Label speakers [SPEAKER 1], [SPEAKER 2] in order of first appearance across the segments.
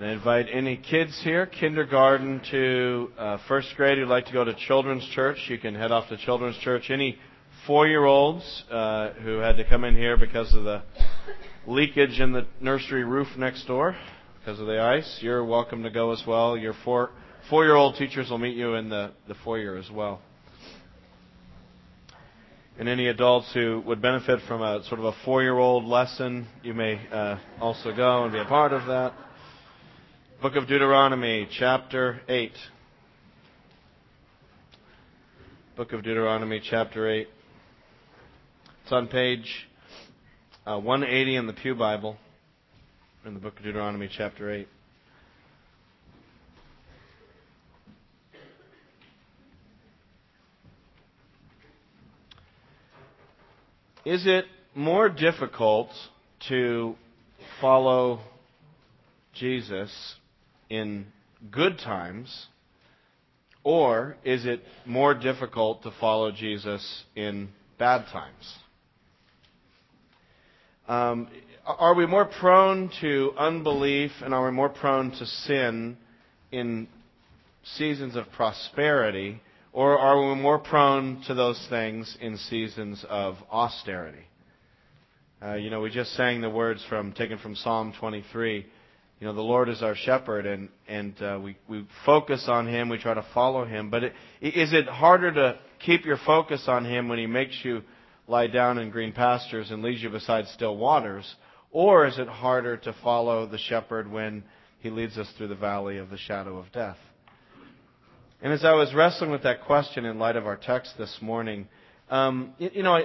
[SPEAKER 1] And I invite any kids here, kindergarten to uh, first grade who'd like to go to children's church, you can head off to children's church. Any four-year-olds uh, who had to come in here because of the leakage in the nursery roof next door because of the ice, you're welcome to go as well. Your four four-year-old teachers will meet you in the, the foyer as well. And any adults who would benefit from a sort of a four-year-old lesson, you may uh, also go and be a part of that. Book of Deuteronomy, chapter 8. Book of Deuteronomy, chapter 8. It's on page uh, 180 in the Pew Bible, in the book of Deuteronomy, chapter 8. Is it more difficult to follow Jesus in good times, or is it more difficult to follow Jesus in bad times? Um, are we more prone to unbelief and are we more prone to sin in seasons of prosperity, or are we more prone to those things in seasons of austerity? Uh, you know, we just sang the words from taken from Psalm 23 you know, the Lord is our shepherd, and and uh, we we focus on Him. We try to follow Him. But it, is it harder to keep your focus on Him when He makes you lie down in green pastures and leads you beside still waters, or is it harder to follow the shepherd when He leads us through the valley of the shadow of death? And as I was wrestling with that question in light of our text this morning, um, you, you know, I,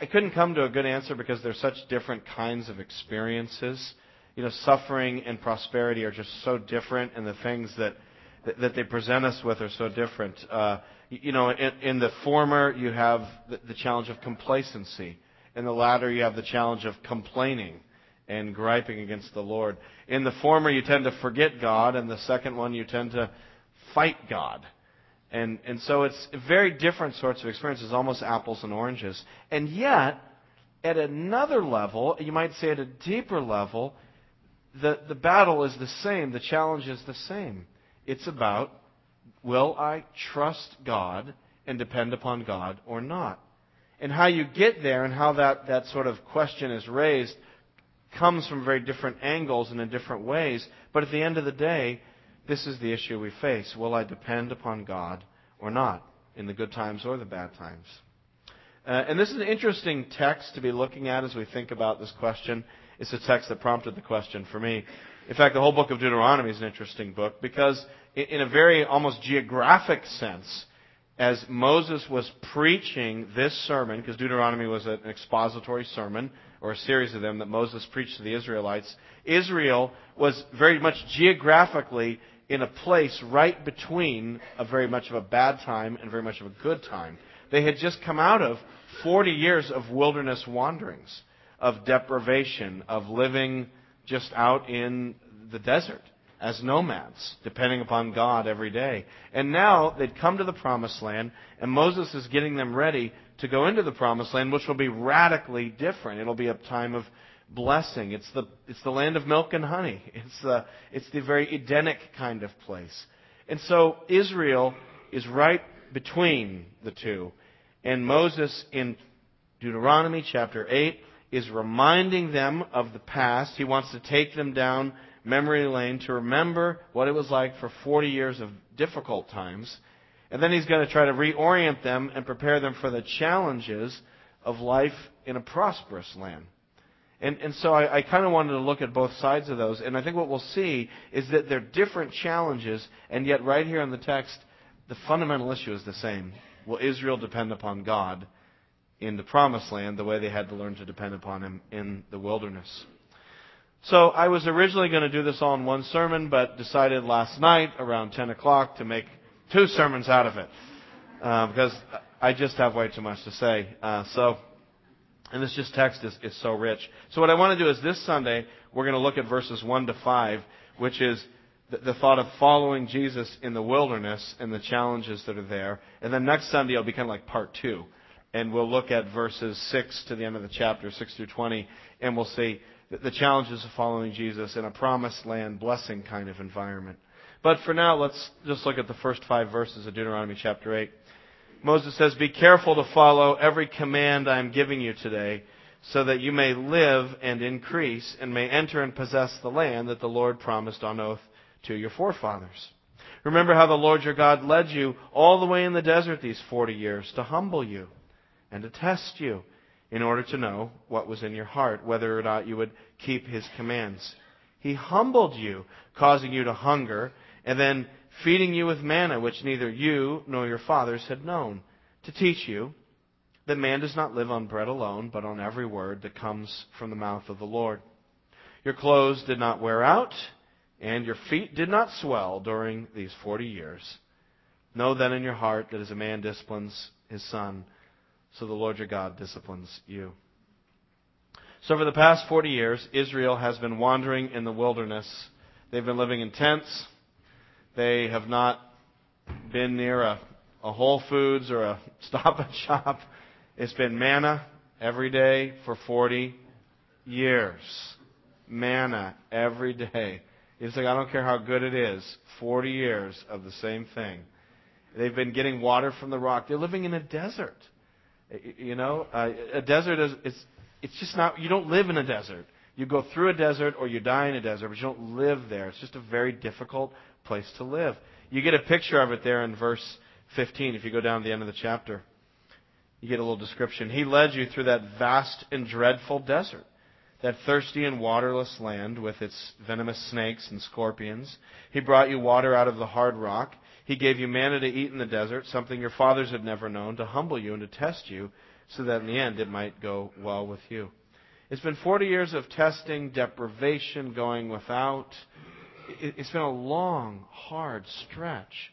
[SPEAKER 1] I couldn't come to a good answer because there's such different kinds of experiences you know, suffering and prosperity are just so different, and the things that that they present us with are so different. Uh, you know, in, in, the former, you have the, the, challenge of complacency. In the latter, you have the challenge of complaining and griping against the Lord. In the former, you tend to forget God, and the second one, you tend to fight God. And, and so it's very different sorts of experiences, almost apples and oranges. And yet, at another level, you might say at a deeper level, the, the battle is the same, the challenge is the same. It's about will I trust God and depend upon God or not? And how you get there and how that, that sort of question is raised comes from very different angles and in different ways. But at the end of the day, this is the issue we face. Will I depend upon God or not in the good times or the bad times? Uh, and this is an interesting text to be looking at as we think about this question. It's the text that prompted the question for me. In fact, the whole book of Deuteronomy is an interesting book because, in a very almost geographic sense, as Moses was preaching this sermon, because Deuteronomy was an expository sermon, or a series of them that Moses preached to the Israelites, Israel was very much geographically in a place right between a very much of a bad time and very much of a good time. They had just come out of 40 years of wilderness wanderings of deprivation, of living just out in the desert as nomads, depending upon God every day. And now they'd come to the promised land, and Moses is getting them ready to go into the promised land, which will be radically different. It'll be a time of blessing. It's the, it's the land of milk and honey. It's the, it's the very Edenic kind of place. And so Israel is right between the two. And Moses in Deuteronomy chapter 8 is reminding them of the past. He wants to take them down memory lane to remember what it was like for 40 years of difficult times. And then he's going to try to reorient them and prepare them for the challenges of life in a prosperous land. And, and so I, I kind of wanted to look at both sides of those. And I think what we'll see is that they're different challenges, and yet right here in the text, the fundamental issue is the same. Will Israel depend upon God? In the promised land the way they had to learn to depend upon him in the wilderness. So I was originally going to do this all in one sermon, but decided last night around 10 o'clock to make two sermons out of it. Uh, because I just have way too much to say. Uh, so, and this just text is, is so rich. So what I want to do is this Sunday, we're going to look at verses 1 to 5, which is the, the thought of following Jesus in the wilderness and the challenges that are there. And then next Sunday, it'll be kind of like part two And we'll look at verses 6 to the end of the chapter, 6 through 20, and we'll see the challenges of following Jesus in a promised land, blessing kind of environment. But for now, let's just look at the first five verses of Deuteronomy chapter 8. Moses says, Be careful to follow every command I am giving you today, so that you may live and increase, and may enter and possess the land that the Lord promised on oath to your forefathers. Remember how the Lord your God led you all the way in the desert these forty years to humble you and to test you in order to know what was in your heart, whether or not you would keep his commands. He humbled you, causing you to hunger, and then feeding you with manna, which neither you nor your fathers had known, to teach you that man does not live on bread alone, but on every word that comes from the mouth of the Lord. Your clothes did not wear out, and your feet did not swell during these forty years. Know then in your heart that as a man disciplines his son, so the Lord your God disciplines you. So for the past 40 years, Israel has been wandering in the wilderness. They've been living in tents. They have not been near a, a Whole Foods or a Stop and Shop. It's been manna every day for 40 years. Manna every day. It's like, I don't care how good it is. 40 years of the same thing. They've been getting water from the rock. They're living in a desert. You know, uh, a desert is, it's, it's just not, you don't live in a desert. You go through a desert or you die in a desert, but you don't live there. It's just a very difficult place to live. You get a picture of it there in verse 15 if you go down to the end of the chapter. You get a little description. He led you through that vast and dreadful desert, that thirsty and waterless land with its venomous snakes and scorpions. He brought you water out of the hard rock. He gave you manna to eat in the desert, something your fathers had never known, to humble you and to test you, so that in the end it might go well with you. It's been 40 years of testing, deprivation, going without, it's been a long, hard stretch.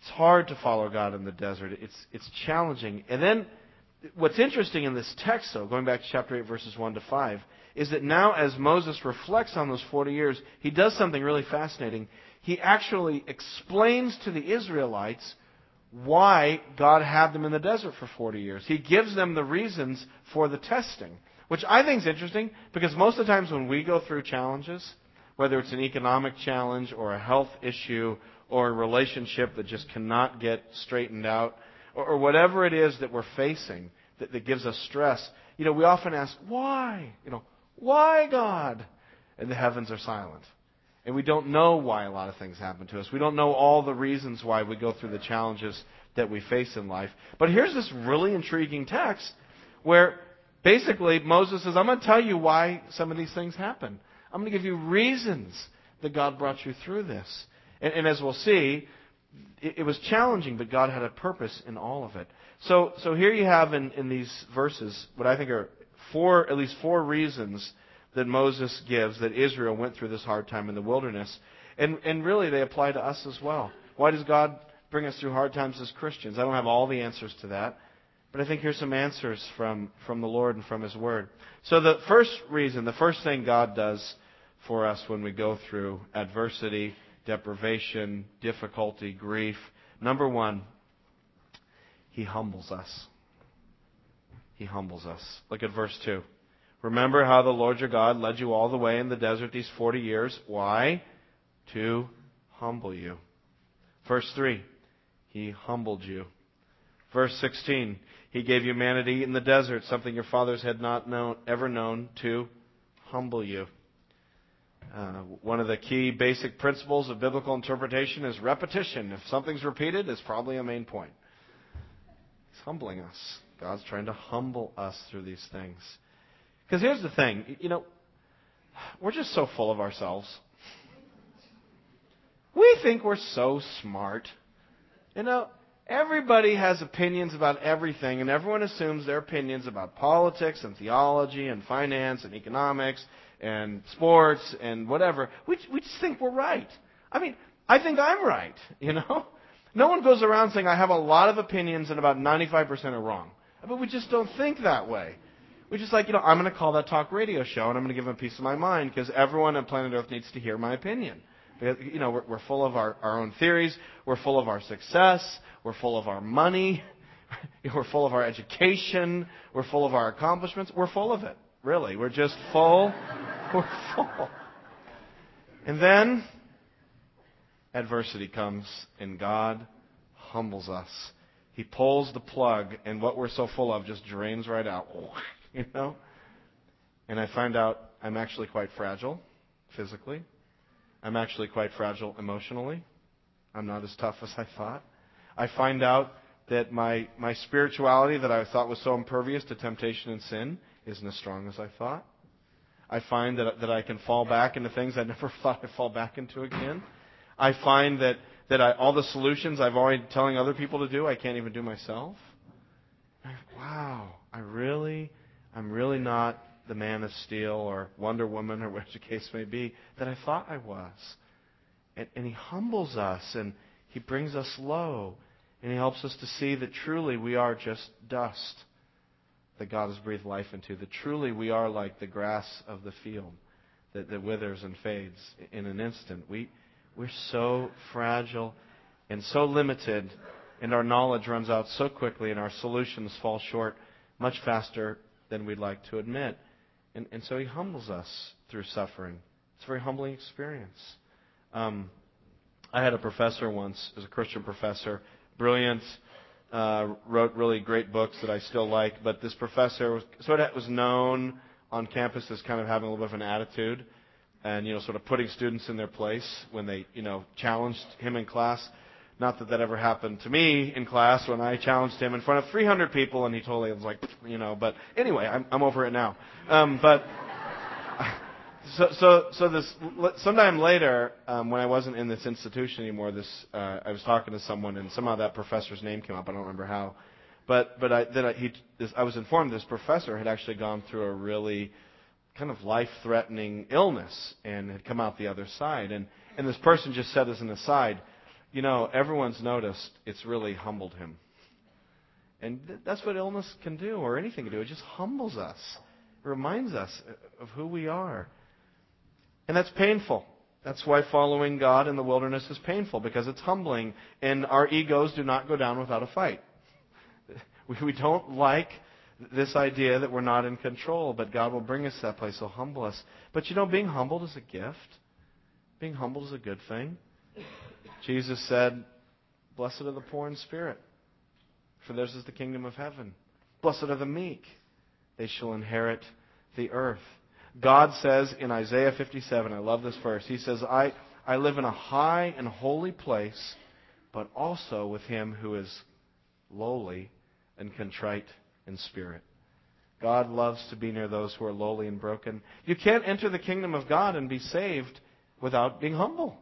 [SPEAKER 1] It's hard to follow God in the desert. It's, it's challenging. And then, what's interesting in this text, though, going back to chapter 8, verses 1 to 5, is that now as Moses reflects on those 40 years, he does something really fascinating. He actually explains to the Israelites why God had them in the desert for 40 years. He gives them the reasons for the testing, which I think is interesting because most of the times when we go through challenges, whether it's an economic challenge or a health issue or a relationship that just cannot get straightened out or, or whatever it is that we're facing that, that gives us stress, you know, we often ask, why? You know, why God? And the heavens are silent. And we don't know why a lot of things happen to us. We don't know all the reasons why we go through the challenges that we face in life. But here's this really intriguing text where basically Moses says, I'm going to tell you why some of these things happen. I'm going to give you reasons that God brought you through this. And, and as we'll see, it, it, was challenging, but God had a purpose in all of it. So, so here you have in, in these verses what I think are four, at least four reasons that Moses gives that Israel went through this hard time in the wilderness. And, and really, they apply to us as well. Why does God bring us through hard times as Christians? I don't have all the answers to that. But I think here's some answers from, from the Lord and from His Word. So the first reason, the first thing God does for us when we go through adversity, deprivation, difficulty, grief. Number one, He humbles us. He humbles us. Look at verse 2. Remember how the Lord your God led you all the way in the desert these 40 years. Why? To humble you. Verse 3. He humbled you. Verse 16. He gave you manna to eat in the desert, something your fathers had not known, ever known to humble you. Uh, one of the key basic principles of biblical interpretation is repetition. If something's repeated, it's probably a main point. He's humbling us. God's trying to humble us through these things. Because here's the thing, you know, we're just so full of ourselves. We think we're so smart. You know, everybody has opinions about everything, and everyone assumes their opinions about politics and theology and finance and economics and sports and whatever, we, we just think we're right. I mean, I think I'm right, you know? No one goes around saying I have a lot of opinions and about 95% are wrong. But we just don't think that way. We just like, you know, I'm going to call that talk radio show and I'm going to give them a piece of my mind because everyone on planet Earth needs to hear my opinion. Because, you know, we're, we're full of our, our own theories. We're full of our success. We're full of our money. we're full of our education. We're full of our accomplishments. We're full of it. Really. We're just full. We're full. And then adversity comes and God humbles us. He pulls the plug and what we're so full of just drains right out. You know? And I find out I'm actually quite fragile physically. I'm actually quite fragile emotionally. I'm not as tough as I thought. I find out that my, my spirituality that I thought was so impervious to temptation and sin isn't as strong as I thought. I find that, that I can fall back into things I never thought I'd fall back into again. I find that, that I, all the solutions I've already telling other people to do, I can't even do myself. Wow, I really, I'm really not the man of steel or Wonder Woman or whatever the case may be that I thought I was. And, and He humbles us and He brings us low and He helps us to see that truly we are just dust that God has breathed life into, that truly we are like the grass of the field that, that withers and fades in an instant. We, we're so fragile and so limited, and our knowledge runs out so quickly, and our solutions fall short much faster than we'd like to admit. And, and so he humbles us through suffering. It's a very humbling experience. Um, I had a professor once, as a Christian professor, brilliant, uh, wrote really great books that I still like. But this professor was sort of was known on campus as kind of having a little bit of an attitude, and you know, sort of putting students in their place when they you know challenged him in class. Not that that ever happened to me in class when I challenged him in front of 300 people and he totally was like, you know. But anyway, I'm, I'm over it now. Um, but so so so this sometime later, um, when I wasn't in this institution anymore, this uh, I was talking to someone and somehow that professor's name came up. I don't remember how. But but I, then I, he, this, I was informed this professor had actually gone through a really kind of life-threatening illness and had come out the other side. And and this person just said as an aside, you know, everyone's noticed it's really humbled him. And th- that's what illness can do, or anything can do. It just humbles us, it reminds us of who we are. And that's painful. That's why following God in the wilderness is painful, because it's humbling, and our egos do not go down without a fight. We don't like this idea that we're not in control, but God will bring us to that place. He'll humble us. But you know, being humbled is a gift. Being humbled is a good thing. Jesus said, Blessed are the poor in spirit, for theirs is the kingdom of heaven. Blessed are the meek, they shall inherit the earth. God says in Isaiah 57, I love this verse, He says, I, I live in a high and holy place, but also with him who is lowly and contrite in spirit. God loves to be near those who are lowly and broken. You can't enter the kingdom of God and be saved without being humble.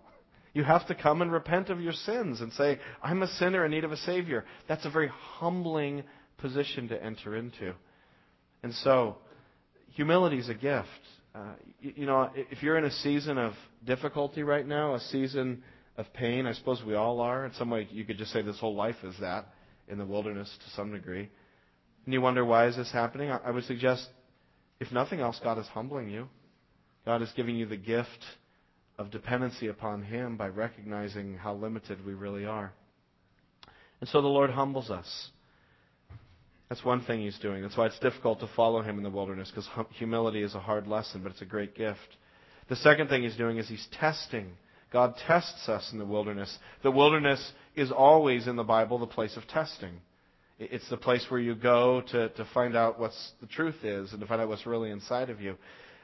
[SPEAKER 1] You have to come and repent of your sins and say, I'm a sinner in need of a Savior. That's a very humbling position to enter into. And so, humility is a gift. Uh, you, you know, if you're in a season of difficulty right now, a season of pain, I suppose we all are. In some way, you could just say this whole life is that in the wilderness to some degree. And you wonder, why is this happening? I, I would suggest, if nothing else, God is humbling you. God is giving you the gift of dependency upon Him by recognizing how limited we really are. And so the Lord humbles us. That's one thing He's doing. That's why it's difficult to follow Him in the wilderness, because humility is a hard lesson, but it's a great gift. The second thing He's doing is He's testing. God tests us in the wilderness. The wilderness is always in the Bible the place of testing. It's the place where you go to, to find out what the truth is and to find out what's really inside of you.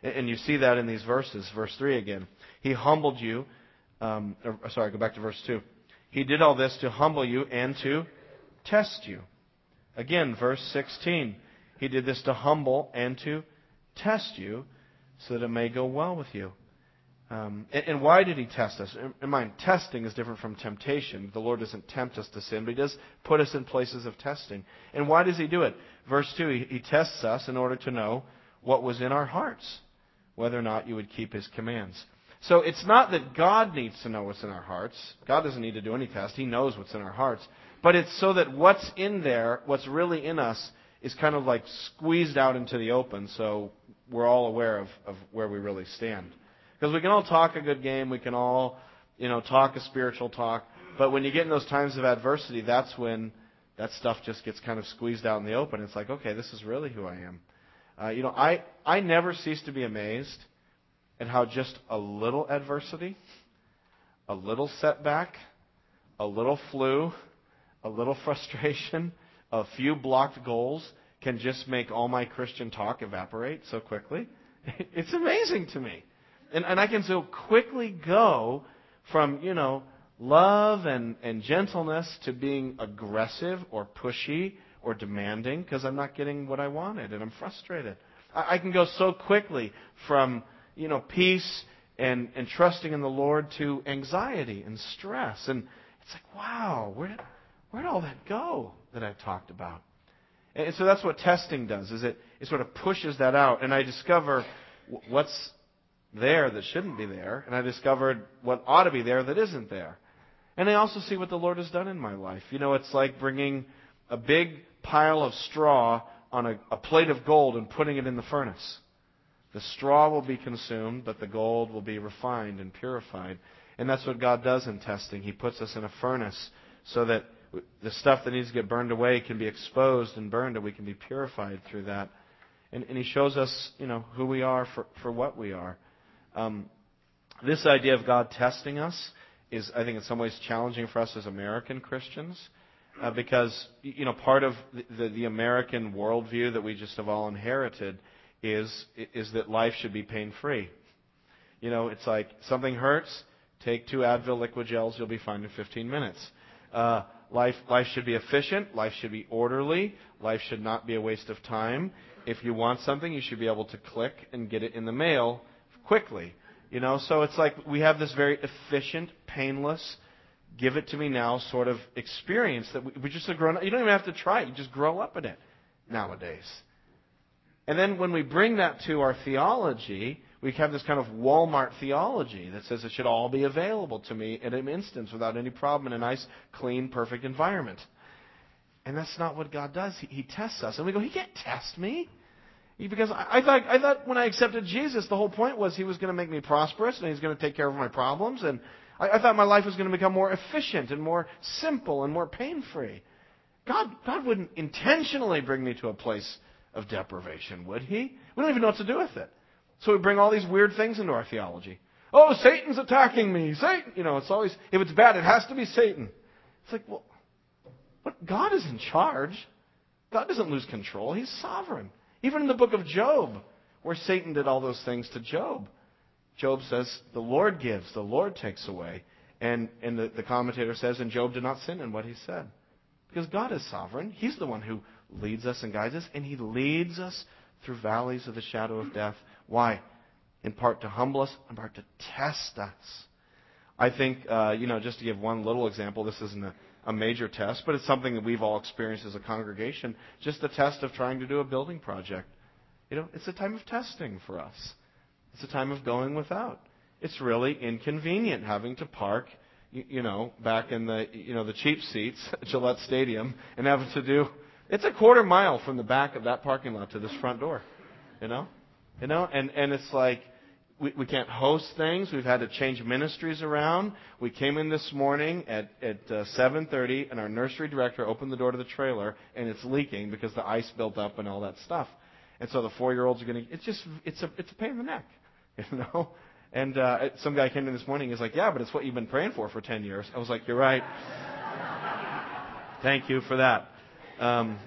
[SPEAKER 1] And you see that in these verses. Verse 3 again. He humbled you. Um, or, sorry, go back to verse 2. He did all this to humble you and to test you. Again, verse 16. He did this to humble and to test you so that it may go well with you. Um, and, and, why did he test us? In, in mind, testing is different from temptation. The Lord doesn't tempt us to sin, but he does put us in places of testing. And why does he do it? Verse 2, he, he tests us in order to know what was in our hearts whether or not you would keep his commands. So it's not that God needs to know what's in our hearts. God doesn't need to do any test. He knows what's in our hearts. But it's so that what's in there, what's really in us, is kind of like squeezed out into the open so we're all aware of, of where we really stand. Because we can all talk a good game, we can all, you know, talk a spiritual talk, but when you get in those times of adversity, that's when that stuff just gets kind of squeezed out in the open. It's like, okay, this is really who I am. Uh, you know, I, I never cease to be amazed at how just a little adversity, a little setback, a little flu, a little frustration, a few blocked goals can just make all my Christian talk evaporate so quickly. It's amazing to me. And, and I can so quickly go from, you know, love and, and gentleness to being aggressive or pushy or demanding because I'm not getting what I wanted and I'm frustrated. I, I can go so quickly from, you know, peace and, and trusting in the Lord to anxiety and stress. And it's like, wow, where did, where did all that go that I talked about? And so that's what testing does, is it, it sort of pushes that out. And I discover what's there that shouldn't be there. And I discovered what ought to be there that isn't there. And I also see what the Lord has done in my life. You know, it's like bringing a big pile of straw on a, a plate of gold and putting it in the furnace. The straw will be consumed, but the gold will be refined and purified. And that's what God does in testing. He puts us in a furnace so that the stuff that needs to get burned away can be exposed and burned, and we can be purified through that. And, and He shows us, you know, who we are for, for what we are. Um, this idea of God testing us is, I think, in some ways challenging for us as American Christians. Uh, because you know part of the, the, the American worldview that we just have all inherited is is that life should be pain free. You know, it's like something hurts, take two Advil liquid gels, you'll be fine in 15 minutes. Uh, life life should be efficient, life should be orderly, life should not be a waste of time. If you want something, you should be able to click and get it in the mail quickly. You know, so it's like we have this very efficient, painless, give it to me now sort of experience that we, we just have grown up. You don't even have to try it. You just grow up in it nowadays. And then when we bring that to our theology, we have this kind of Walmart theology that says it should all be available to me in an instance without any problem in a nice, clean, perfect environment. And that's not what God does. He, he tests us. And we go, He can't test me. Because I, I, thought, I thought when I accepted Jesus, the whole point was He was going to make me prosperous and He's going to take care of my problems. And I, I thought my life was going to become more efficient and more simple and more pain free. God, God wouldn't intentionally bring me to a place of deprivation, would He? We don't even know what to do with it. So we bring all these weird things into our theology. Oh, Satan's attacking me. Satan, you know, it's always, if it's bad, it has to be Satan. It's like, well, but God is in charge. God doesn't lose control. He's sovereign. Even in the book of Job, where Satan did all those things to Job, Job says, the Lord gives, the Lord takes away. And, and the, the commentator says, and Job did not sin in what he said. Because God is sovereign. He's the one who leads us and guides us, and He leads us through valleys of the shadow of death. Why? In part to humble us, in part to test us. I think, uh, you know, just to give one little example, this isn't a, a major test, but it's something that we've all experienced as a congregation. Just the test of trying to do a building project. You know, it's a time of testing for us. It's a time of going without. It's really inconvenient having to park, you, you know, back in the, you know, the cheap seats at Gillette Stadium and having to do it's a quarter mile from the back of that parking lot to this front door. You know? You know? And, and it's like, we, we can't host things. We've had to change ministries around. We came in this morning at, at uh, 7.30 and our nursery director opened the door to the trailer and it's leaking because the ice built up and all that stuff. And so the four-year-olds are going to, it's just, it's a, it's a pain in the neck. You know? And uh, some guy came in this morning. He's like, "Yeah, but it's what you've been praying for for ten years." I was like, "You're right. Thank you for that." Um,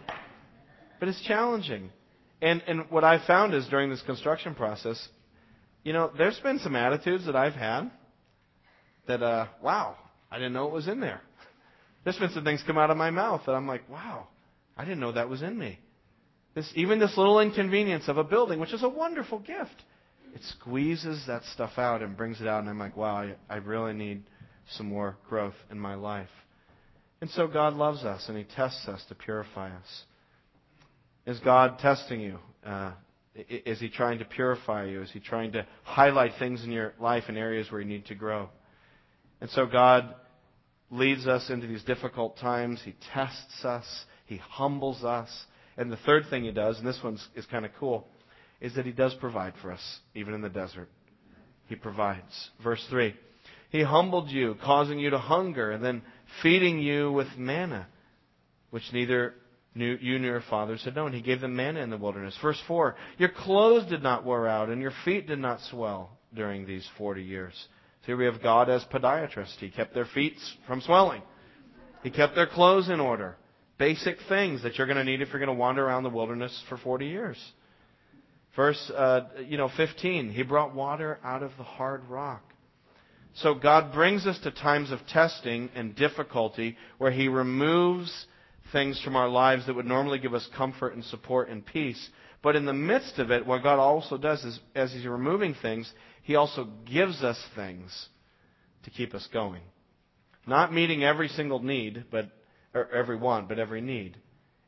[SPEAKER 1] but it's challenging. And, and what I've found is during this construction process, you know, there's been some attitudes that I've had that, uh, wow, I didn't know it was in there. There's been some things come out of my mouth that I'm like, wow, I didn't know that was in me. This, even this little inconvenience of a building, which is a wonderful gift, it squeezes that stuff out and brings it out, and I'm like, wow, I, I really need some more growth in my life. And so God loves us and He tests us to purify us. Is God testing you? Uh, is He trying to purify you? Is He trying to highlight things in your life and areas where you need to grow? And so God leads us into these difficult times. He tests us. He humbles us. And the third thing He does, and this one is kind of cool, is that He does provide for us, even in the desert. He provides. Verse 3 He humbled you, causing you to hunger, and then feeding you with manna. which neither knew, you nor your fathers had known. He gave them manna in the wilderness. Verse 4 Your clothes did not wear out, and your feet did not swell during these 40 years. So here we have God as podiatrist. He kept their feet from swelling, He kept their clothes in order. Basic things that you're going to need if you're going to wander around the wilderness for 40 years. Verse, uh, you know, 15. He brought water out of the hard rock. So God brings us to times of testing and difficulty where He removes things from our lives that would normally give us comfort and support and peace. But in the midst of it, what God also does is, as He's removing things, He also gives us things to keep us going. Not meeting every single need, but or every one, but every need.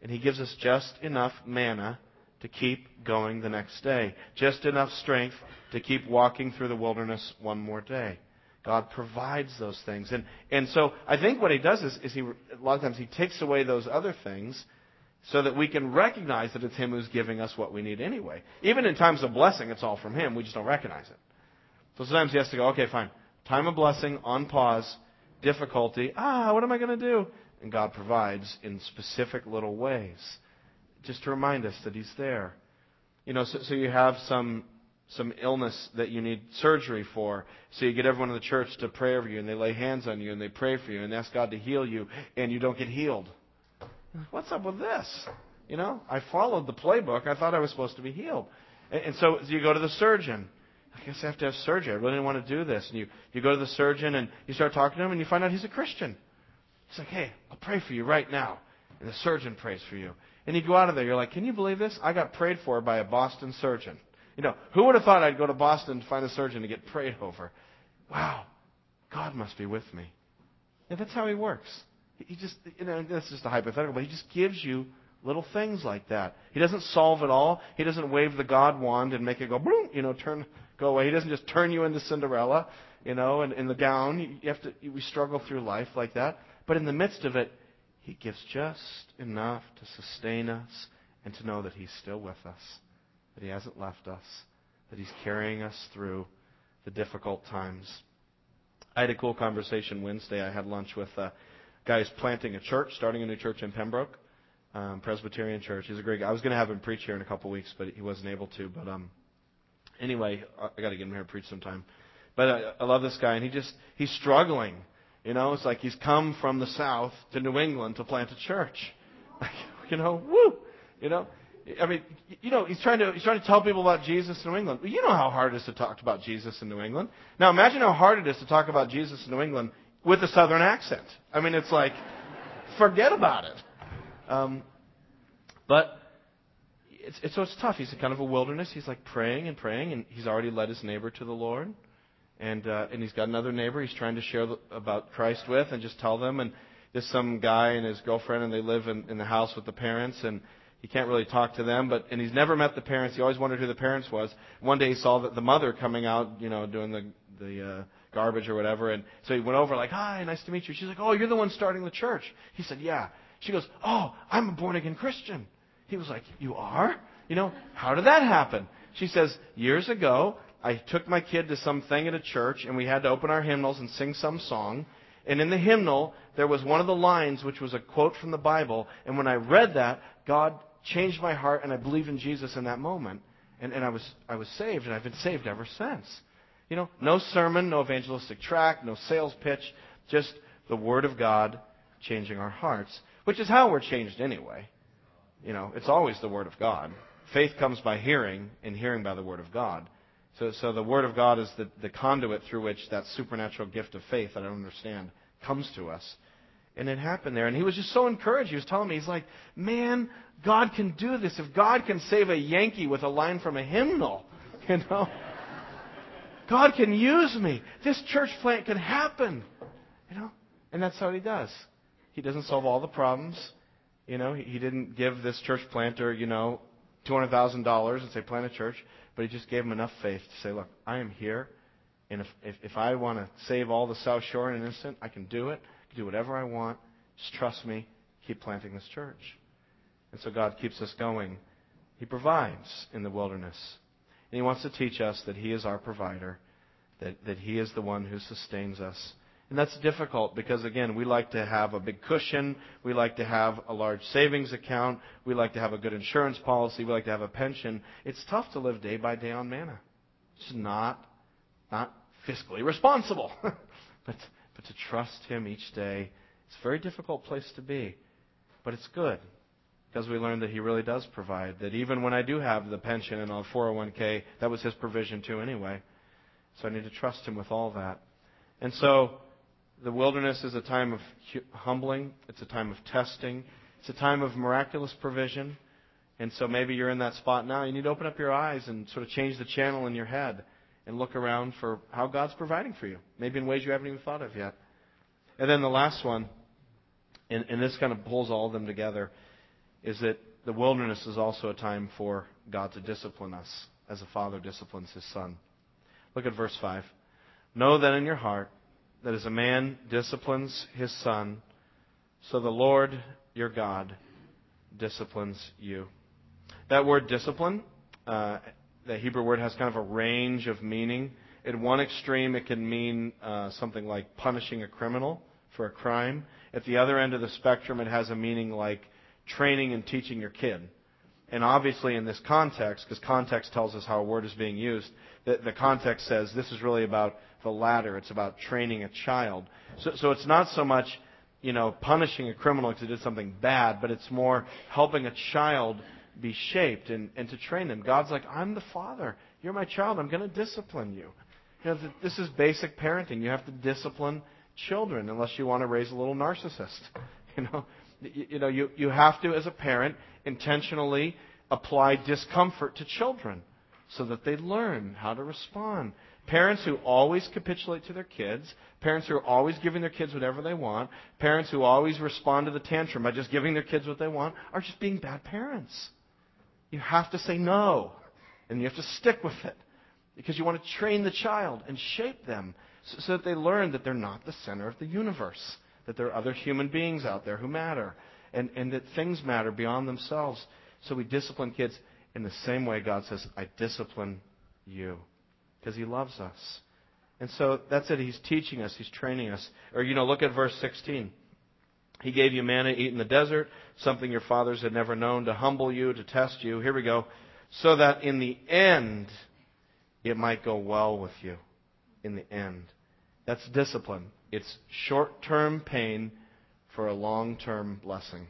[SPEAKER 1] And He gives us just enough manna to keep going the next day, just enough strength to keep walking through the wilderness one more day. God provides those things. And, and so I think what he does is, is he, a lot of times he takes away those other things so that we can recognize that it's him who's giving us what we need anyway. Even in times of blessing, it's all from him. We just don't recognize it. So sometimes he has to go, okay, fine. Time of blessing, on pause, difficulty. Ah, what am I going to do? And God provides in specific little ways. Just to remind us that he's there. You know, so, so you have some some illness that you need surgery for. So you get everyone in the church to pray over you and they lay hands on you and they pray for you and ask God to heal you and you don't get healed. What's up with this? You know, I followed the playbook. I thought I was supposed to be healed. And, and so you go to the surgeon. I guess I have to have surgery. I really didn't want to do this. And you, you go to the surgeon and you start talking to him and you find out he's a Christian. He's like, hey, I'll pray for you right now. And the surgeon prays for you. And you go out of there. You're like, can you believe this? I got prayed for by a Boston surgeon. You know, who would have thought I'd go to Boston to find a surgeon to get prayed over? Wow, God must be with me. And that's how He works. He just, you know, that's just a hypothetical, but He just gives you little things like that. He doesn't solve it all. He doesn't wave the God wand and make it go boom, you know, turn, go away. He doesn't just turn you into Cinderella, you know, and in the gown. You have to, we struggle through life like that. But in the midst of it, He gives just enough to sustain us and to know that He's still with us that He hasn't left us, that He's carrying us through the difficult times. I had a cool conversation Wednesday. I had lunch with a guy who's planting a church, starting a new church in Pembroke, um, Presbyterian Church. He's a great guy. I was going to have him preach here in a couple of weeks, but he wasn't able to. But um, anyway, I got to get him here to preach sometime. But I, I love this guy, and he just he's struggling. You know, it's like he's come from the South to New England to plant a church. Like, you know, woo! You know, I mean, you know, he's trying to he's trying to tell people about Jesus in New England. You know how hard it is to talk about Jesus in New England. Now imagine how hard it is to talk about Jesus in New England with a Southern accent. I mean, it's like, forget about it. Um, but it's, it's so it's tough. He's a kind of a wilderness. He's like praying and praying, and he's already led his neighbor to the Lord, and uh, and he's got another neighbor he's trying to share the, about Christ with, and just tell them. And there's some guy and his girlfriend, and they live in, in the house with the parents, and he can't really talk to them, but and he's never met the parents. He always wondered who the parents was. One day he saw that the mother coming out, you know, doing the the uh, garbage or whatever, and so he went over like, "Hi, nice to meet you." She's like, "Oh, you're the one starting the church." He said, "Yeah." She goes, "Oh, I'm a born again Christian." He was like, "You are? You know, how did that happen?" She says, "Years ago, I took my kid to some thing at a church, and we had to open our hymnals and sing some song." And in the hymnal, there was one of the lines which was a quote from the Bible. And when I read that, God changed my heart, and I believed in Jesus in that moment. And, and I, was, I was saved, and I've been saved ever since. You know, no sermon, no evangelistic track, no sales pitch, just the Word of God changing our hearts, which is how we're changed anyway. You know, it's always the Word of God. Faith comes by hearing, and hearing by the Word of God. So, so the Word of God is the, the conduit through which that supernatural gift of faith that I don't understand comes to us. And it happened there. And he was just so encouraged. He was telling me, he's like, man, God can do this. If God can save a Yankee with a line from a hymnal, you know, God can use me. This church plant can happen, you know, and that's how He does. He doesn't solve all the problems. You know, he, didn't give this church planter, you know, two hundred thousand dollars and say plant a church, but he just gave him enough faith to say, look, I am here, and if if, if I want to save all the South Shore in an instant, I can do it. I can do whatever I want. Just trust me. Keep planting this church. And so God keeps us going. He provides in the wilderness. And He wants to teach us that He is our provider, that, that He is the one who sustains us, And that's difficult because, again, we like to have a big cushion. We like to have a large savings account. We like to have a good insurance policy. We like to have a pension. It's tough to live day by day on manna. It's not, not fiscally responsible. but, but to trust Him each day, it's a very difficult place to be. But it's good because we learned that He really does provide. That even when I do have the pension and a 401k, that was His provision too anyway. So I need to trust Him with all that. And so the wilderness is a time of humbling, it's a time of testing, it's a time of miraculous provision. And so maybe you're in that spot now. You need to open up your eyes and sort of change the channel in your head and look around for how God's providing for you, maybe in ways you haven't even thought of yet. And then the last one, and, and this kind of pulls all of them together, is that the wilderness is also a time for God to discipline us as a father disciplines his son. Look at verse 5. Know that in your heart that as a man disciplines his son, so the Lord your God disciplines you. That word discipline, uh, the Hebrew word has kind of a range of meaning. At one extreme, it can mean uh, something like punishing a criminal for a crime. At the other end of the spectrum, it has a meaning like training and teaching your kid. And obviously, in this context, because context tells us how a word is being used, the, the context says this is really about the latter. It's about training a child. So, so it's not so much, you know, punishing a criminal because he did something bad, but it's more helping a child be shaped and, and to train them. God's like, I'm the father. You're my child. I'm going to discipline you. You know, this is basic parenting. You have to discipline children unless you want to raise a little narcissist. You know, you know, you, you have to, as a parent, intentionally apply discomfort to children so that they learn how to respond. Parents who always capitulate to their kids, parents who are always giving their kids whatever they want, parents who always respond to the tantrum by just giving their kids what they want, are just being bad parents. You have to say no, and you have to stick with it because you want to train the child and shape them so, so that they learn that they're not the center of the universe, that there are other human beings out there who matter, and, and that things matter beyond themselves. So we discipline kids in the same way God says, I discipline you because he loves us. And so that's it. He's teaching us. He's training us. Or, you know, look at verse 16. He gave you manna to eat in the desert, something your fathers had never known, to humble you, to test you. Here we go. So that in the end, it might go well with you. In the end. That's discipline. It's short term pain for a long term blessing.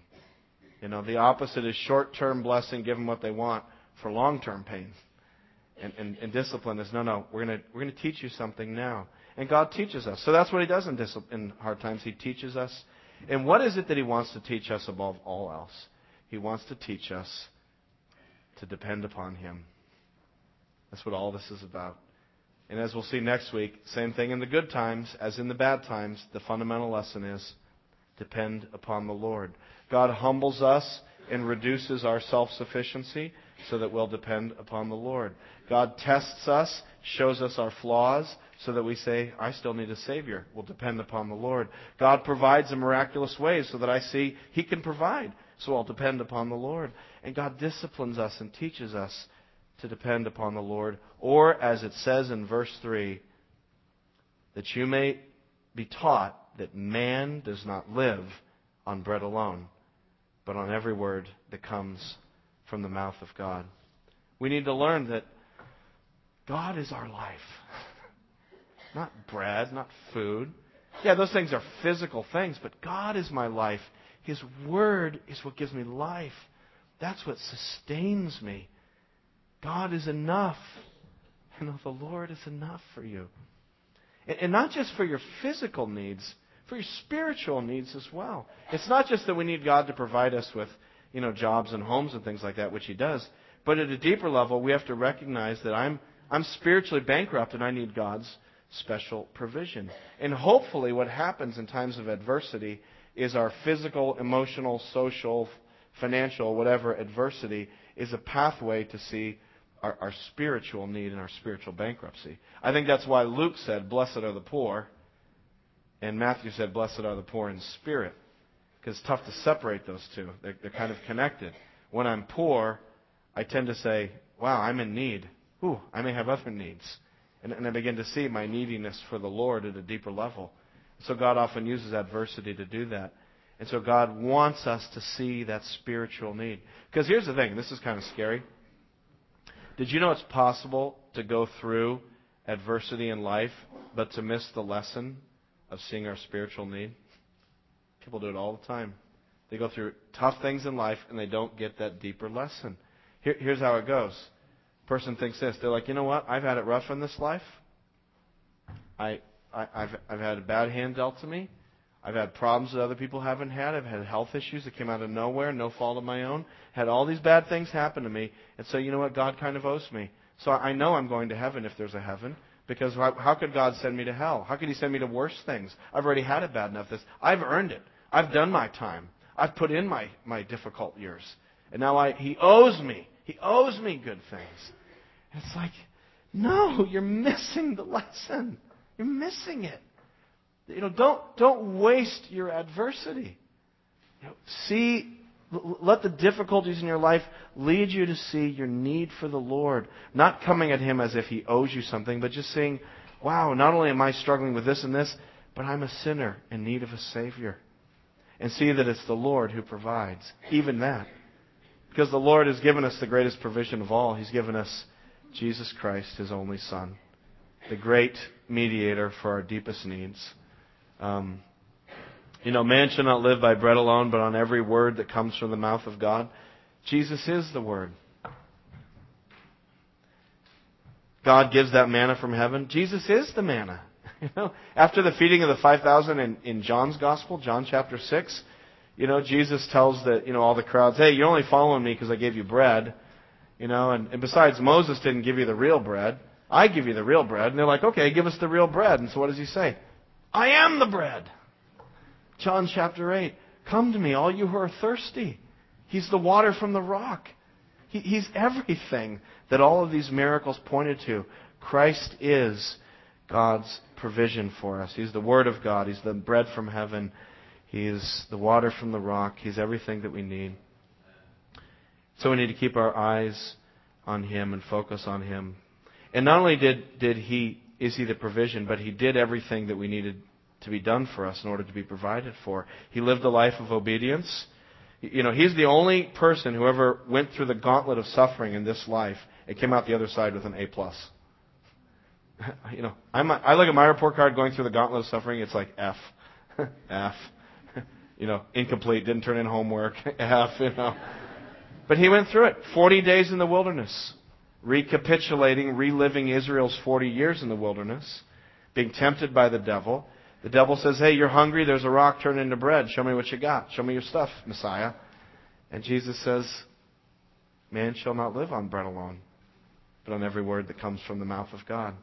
[SPEAKER 1] You know, the opposite is short term blessing, give them what they want, for long term pain and, and, and discipline is no, no, we're going to we're to teach you something now. And God teaches us. So that's what He does in, in hard times. He teaches us. And what is it that He wants to teach us above all else? He wants to teach us to depend upon Him. That's what all this is about. And as we'll see next week, same thing in the good times as in the bad times. The fundamental lesson is depend upon the Lord. God humbles us and reduces our self sufficiency so that we'll depend upon the Lord. God tests us, shows us our flaws, so that we say, I still need a Savior. We'll depend upon the Lord. God provides in miraculous ways so that I see He can provide, so I'll depend upon the Lord. And God disciplines us and teaches us to depend upon the Lord. Or, as it says in verse 3, that you may be taught that man does not live on bread alone, but on every word that comes from the mouth of God. We need to learn that God is our life. Not bread, not food. Yeah, those things are physical things, but God is my life. His Word is what gives me life. That's what sustains me. God is enough. You know, the Lord is enough for you. And, not just for your physical needs, for your spiritual needs as well. It's not just that we need God to provide us with you know, jobs and homes and things like that, which he does. But at a deeper level, we have to recognize that I'm, I'm spiritually bankrupt and I need God's special provision. And hopefully, what happens in times of adversity is our physical, emotional, social, financial, whatever adversity is a pathway to see our, our spiritual need and our spiritual bankruptcy. I think that's why Luke said, Blessed are the poor, and Matthew said, Blessed are the poor in spirit because it's tough to separate those two. They're, they're kind of connected. When I'm poor, I tend to say, wow, I'm in need. Ooh, I may have other needs. And, and I begin to see my neediness for the Lord at a deeper level. So God often uses adversity to do that. And so God wants us to see that spiritual need. Because here's the thing this is kind of scary. Did you know it's possible to go through adversity in life, but to miss the lesson of seeing our spiritual need? People do it all the time. They go through tough things in life and they don't get that deeper lesson. Here, here's how it goes. Person thinks this. They're like, you know what? I've had it rough in this life. I, I, I've, I've had a bad hand dealt to me. I've had problems that other people haven't had. I've had health issues that came out of nowhere, no fault of my own. Had all these bad things happen to me. And so, you know what? God kind of owes me. So I know I'm going to heaven if there's a heaven. Because how could God send me to hell? How could He send me to worse things? I've already had it bad enough. This I've earned it. I've done my time. I've put in my, my difficult years. And now I, He owes me. He owes me good things. And it's like, no, you're missing the lesson. You're missing it. You know, don't, don't waste your adversity. You know, see, let the difficulties in your life lead you to see your need for the Lord. Not coming at Him as if He owes you something, but just saying, wow, not only am I struggling with this and this, but I'm a sinner in need of a Savior. And see that it's the Lord who provides, even that. Because the Lord has given us the greatest provision of all. He's given us Jesus Christ, His only Son, the great mediator for our deepest needs. Um, you know, man shall not live by bread alone, but on every word that comes from the mouth of God. Jesus is the Word. God gives that manna from heaven. Jesus is the manna. You know, after the feeding of the 5,000 in, in John's Gospel, John chapter 6, you know, Jesus tells that, you know, all the crowds, hey, you're only following me because I gave you bread. You know, and, and besides, Moses didn't give you the real bread. I give you the real bread. And they're like, okay, give us the real bread. And so what does he say? I am the bread. John chapter 8. Come to me, all you who are thirsty. He's the water from the rock. He, he's everything that all of these miracles pointed to. Christ is God's provision for us. He's the Word of God. He's the bread from heaven. He's the water from the rock. He's everything that we need. So we need to keep our eyes on Him and focus on Him. And not only did, did He is He the provision, but He did everything that we needed to be done for us in order to be provided for. He lived a life of obedience. You know, He's the only person who ever went through the gauntlet of suffering in this life and came out the other side with an A plus. You know, I'm, I look at my report card going through the gauntlet of suffering. It's like F, F, you know, incomplete. Didn't turn in homework. F, you know. But he went through it. Forty days in the wilderness recapitulating, reliving Israel's 40 years in the wilderness, being tempted by the devil. The devil says, Hey, you're hungry. There's a rock turned into bread. Show me what you got. Show me your stuff, Messiah. And Jesus says, Man shall not live on bread alone, but on every word that comes from the mouth of God.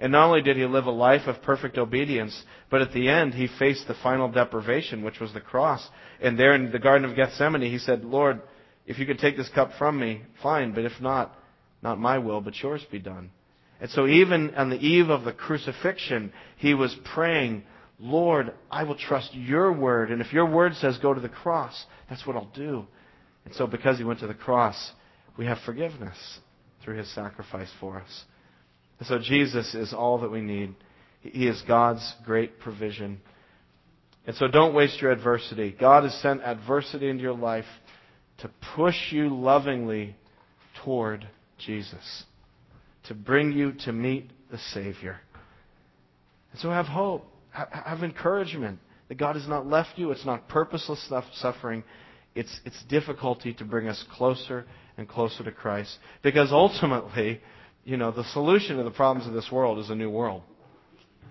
[SPEAKER 1] And not only did he live a life of perfect obedience, but at the end he faced the final deprivation, which was the cross. And there in the Garden of Gethsemane, he said, Lord, if you could take this cup from me, fine, but if not, not my will, but yours be done. And so even on the eve of the crucifixion, he was praying, Lord, I will trust your word. And if your word says go to the cross, that's what I'll do. And so because he went to the cross, we have forgiveness through his sacrifice for us. And so Jesus is all that we need. He is God's great provision. And so don't waste your adversity. God has sent adversity into your life to push you lovingly toward Jesus, to bring you to meet the Savior. And so have hope, have encouragement that God has not left you. It's not purposeless suffering. It's, it's difficulty to bring us closer and closer to Christ. Because ultimately, you know, the solution to the problems of this world is a new world.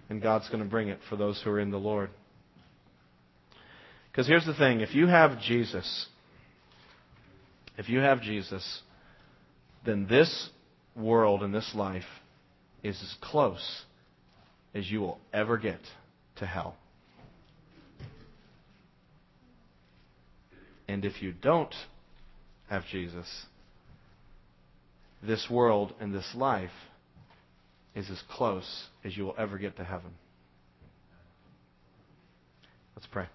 [SPEAKER 1] And God's going to bring it for those who are in the Lord. Because here's the thing if you have Jesus, if you have Jesus, then this world and this life is as close as you will ever get to hell. And if you don't have Jesus, this world and this life is as close as you will ever get to heaven. Let's pray.